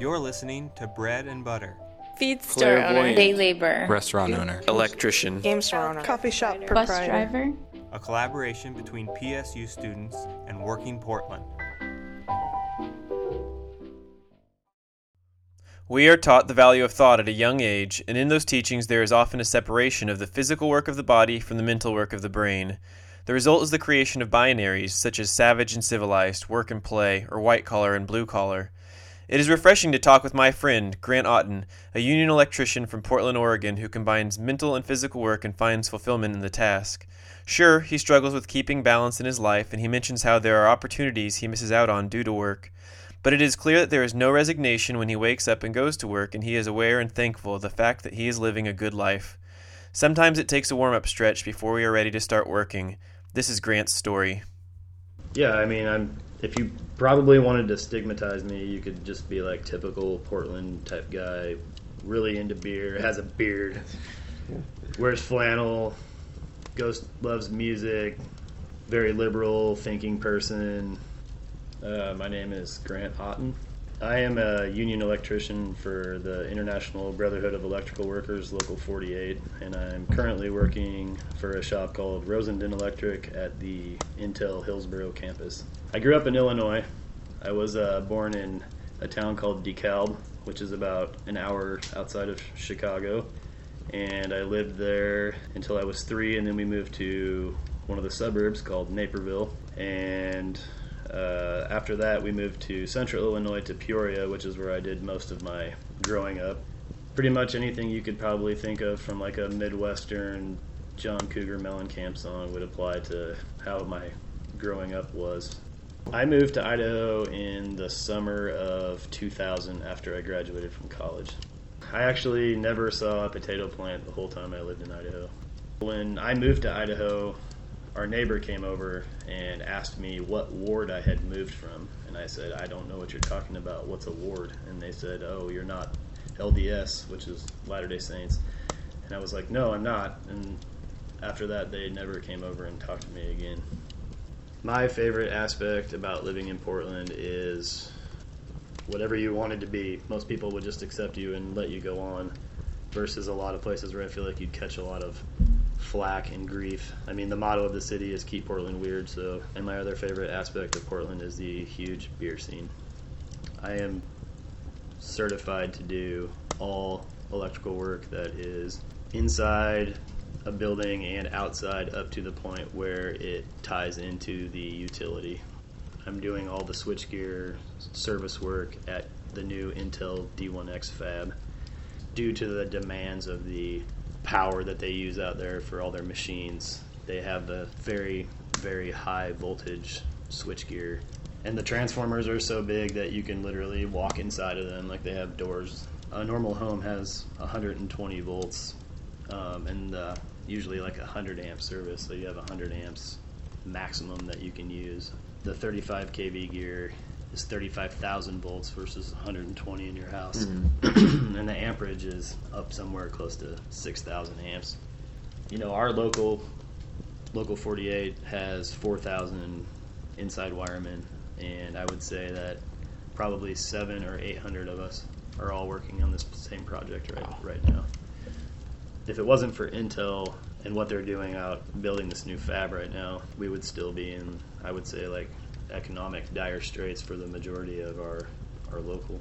You're listening to Bread and Butter. Feed store owner. Day labor. Restaurant owner. Electrician. Game store owner. Coffee shop proprietor. Bus proprietor. driver. A collaboration between PSU students and Working Portland. We are taught the value of thought at a young age, and in those teachings there is often a separation of the physical work of the body from the mental work of the brain. The result is the creation of binaries, such as savage and civilized, work and play, or white collar and blue collar. It is refreshing to talk with my friend, Grant Otten, a union electrician from Portland, Oregon, who combines mental and physical work and finds fulfillment in the task. Sure, he struggles with keeping balance in his life, and he mentions how there are opportunities he misses out on due to work. But it is clear that there is no resignation when he wakes up and goes to work, and he is aware and thankful of the fact that he is living a good life. Sometimes it takes a warm up stretch before we are ready to start working. This is Grant's story. Yeah, I mean, I'm. If you probably wanted to stigmatize me, you could just be like typical Portland type guy, really into beer, has a beard, wears flannel, goes loves music, very liberal thinking person. Uh, my name is Grant Otten. I am a union electrician for the International Brotherhood of Electrical Workers, Local 48, and I'm currently working for a shop called Rosendin Electric at the Intel Hillsboro campus. I grew up in Illinois. I was uh, born in a town called DeKalb, which is about an hour outside of Chicago, and I lived there until I was three, and then we moved to one of the suburbs called Naperville, and uh, after that, we moved to central Illinois to Peoria, which is where I did most of my growing up. Pretty much anything you could probably think of from like a Midwestern John Cougar Mellencamp song would apply to how my growing up was. I moved to Idaho in the summer of 2000 after I graduated from college. I actually never saw a potato plant the whole time I lived in Idaho. When I moved to Idaho, our neighbor came over and asked me what ward I had moved from, and I said, I don't know what you're talking about. What's a ward? And they said, Oh, you're not LDS, which is Latter day Saints. And I was like, No, I'm not. And after that, they never came over and talked to me again. My favorite aspect about living in Portland is whatever you wanted to be. Most people would just accept you and let you go on, versus a lot of places where I feel like you'd catch a lot of flack and grief. I mean, the motto of the city is keep Portland weird. So, and my other favorite aspect of Portland is the huge beer scene. I am certified to do all electrical work that is inside a building and outside up to the point where it ties into the utility. I'm doing all the switchgear service work at the new Intel D1X fab due to the demands of the power that they use out there for all their machines. They have the very, very high voltage switchgear. And the transformers are so big that you can literally walk inside of them like they have doors. A normal home has 120 volts um, and uh, usually like a 100 amp service, so you have 100 amps maximum that you can use. The 35 kV gear is 35,000 volts versus 120 in your house, mm-hmm. and the amperage is up somewhere close to 6,000 amps. You know, our local local 48 has 4,000 inside wiremen, and I would say that probably seven or 800 of us are all working on this same project right right now. If it wasn't for Intel and what they're doing out building this new fab right now, we would still be in, I would say, like economic dire straits for the majority of our, our local.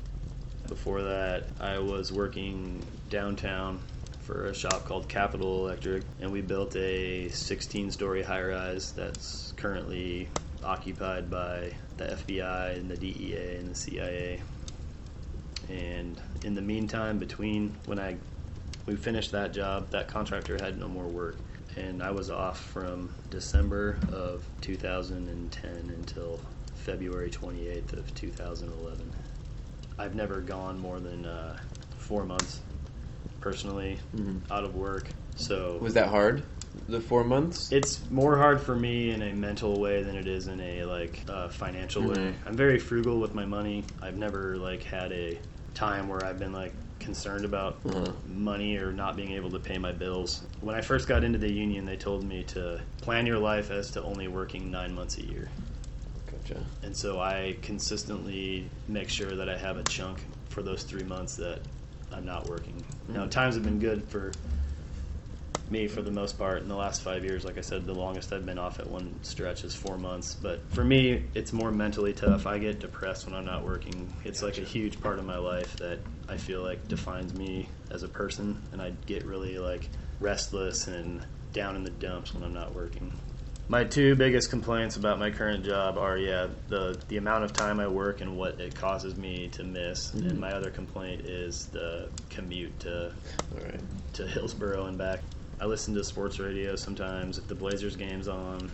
Before that, I was working downtown for a shop called Capital Electric, and we built a 16 story high rise that's currently occupied by the FBI and the DEA and the CIA. And in the meantime, between when I we finished that job, that contractor had no more work, and I was off from December of 2010 until February 28th of 2011. I've never gone more than uh, four months personally out of work, so Was that hard? The four months? it's more hard for me in a mental way than it is in a like uh, financial way. Mhm. I'm very frugal with my money. I've never like had a time where I've been like concerned about Uh-huh. money or not being able to pay my bills. When I first got into the union, they told me to plan your life as to only working nine months a year. Gotcha. and so I consistently make sure that I have a chunk for those three months that I'm not working. Now times have been good for me for the most part in the last five years. Like I said, the longest I've been off at one stretch is four months. But for me, it's more mentally tough. I get depressed when I'm not working. It's like a huge part of my life that I feel like defines me as a person, and I get really like restless and down in the dumps when I'm not working. My two biggest complaints about my current job are yeah the the amount of time I work and what it causes me to miss, mm-hmm. and my other complaint is the commute to right. to Hillsboro and back. I listen to sports radio sometimes if the Blazers game's on.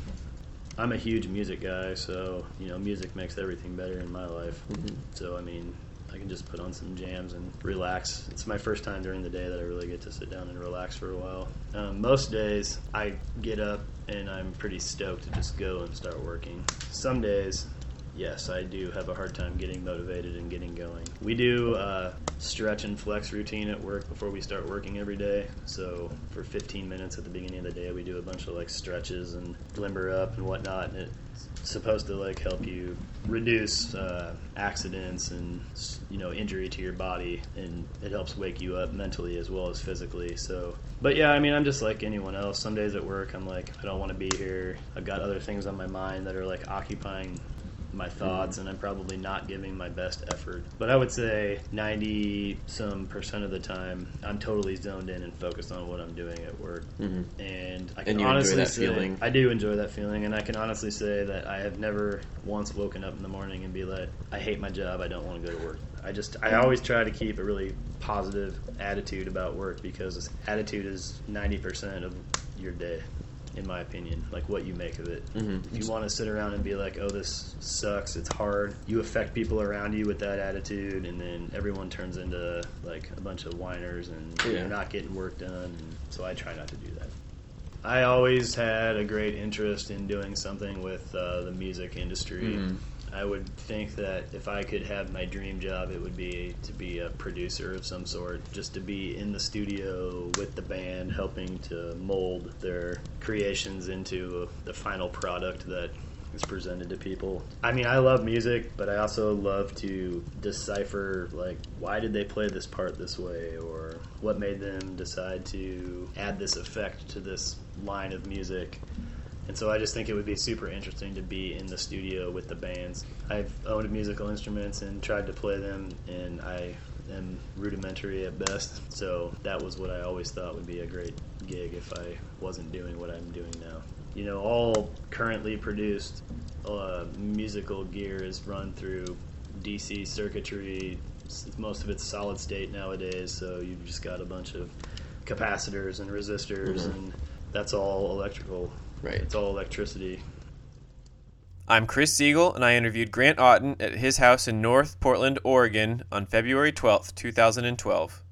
I'm a huge music guy, so you know music makes everything better in my life. So I mean, I can just put on some jams and relax. It's my first time during the day that I really get to sit down and relax for a while. Um, most days I get up and I'm pretty stoked to just go and start working. Some days yes, I do have a hard time getting motivated and getting going. We do uh, stretch and flex routine at work before we start working every day. So for 15 minutes at the beginning of the day, we do a bunch of like stretches and limber up and whatnot. And it's supposed to like help you reduce uh, accidents and you know injury to your body, and it helps wake you up mentally as well as physically. So, but yeah, I mean, I'm just like anyone else. Some days at work, I'm like, I don't want to be here. I've got other things on my mind that are like occupying my thoughts and I'm probably not giving my best effort. But I would say 90 some percent of the time I'm totally zoned in and focused on what I'm doing at work. Mhm. And I And can enjoy honestly say feeling? I do enjoy that feeling and I can honestly say that I have never once woken up in the morning and be like I hate my job, I don't want to go to work. I just I always try to keep a really positive attitude about work because attitude is 90% of your day in my opinion, like what you make of it. Mhm. If you want to sit around and be like, "Oh, this sucks. It's hard," you affect people around you with that attitude, and then everyone turns into like a bunch of whiners, and Yeah. you're not getting work done. And so I try not to do that. I always had a great interest in doing something with uh, the music industry. Mhm. I would think that if I could have my dream job, it would be to be a producer of some sort, just to be in the studio with the band, helping to mold their creations into the final product that is presented to people. I mean, I love music, but I also love to decipher like why did they play this part this way or what made them decide to add this effect to this line of music. And so I just think it would be super interesting to be in the studio with the bands. I've owned musical instruments and tried to play them, and I am rudimentary at best. So that was what I always thought would be a great gig if I wasn't doing what I'm doing now. You know, all currently produced uh, musical gear is run through DC circuitry. Most of it's solid state nowadays, so you've just got a bunch of capacitors and resistors, and that's all electrical. Right. It's all electricity. I'm Chris Siegel, and I interviewed Grant Otten at his house in North Portland, Oregon on February 12th, 2012.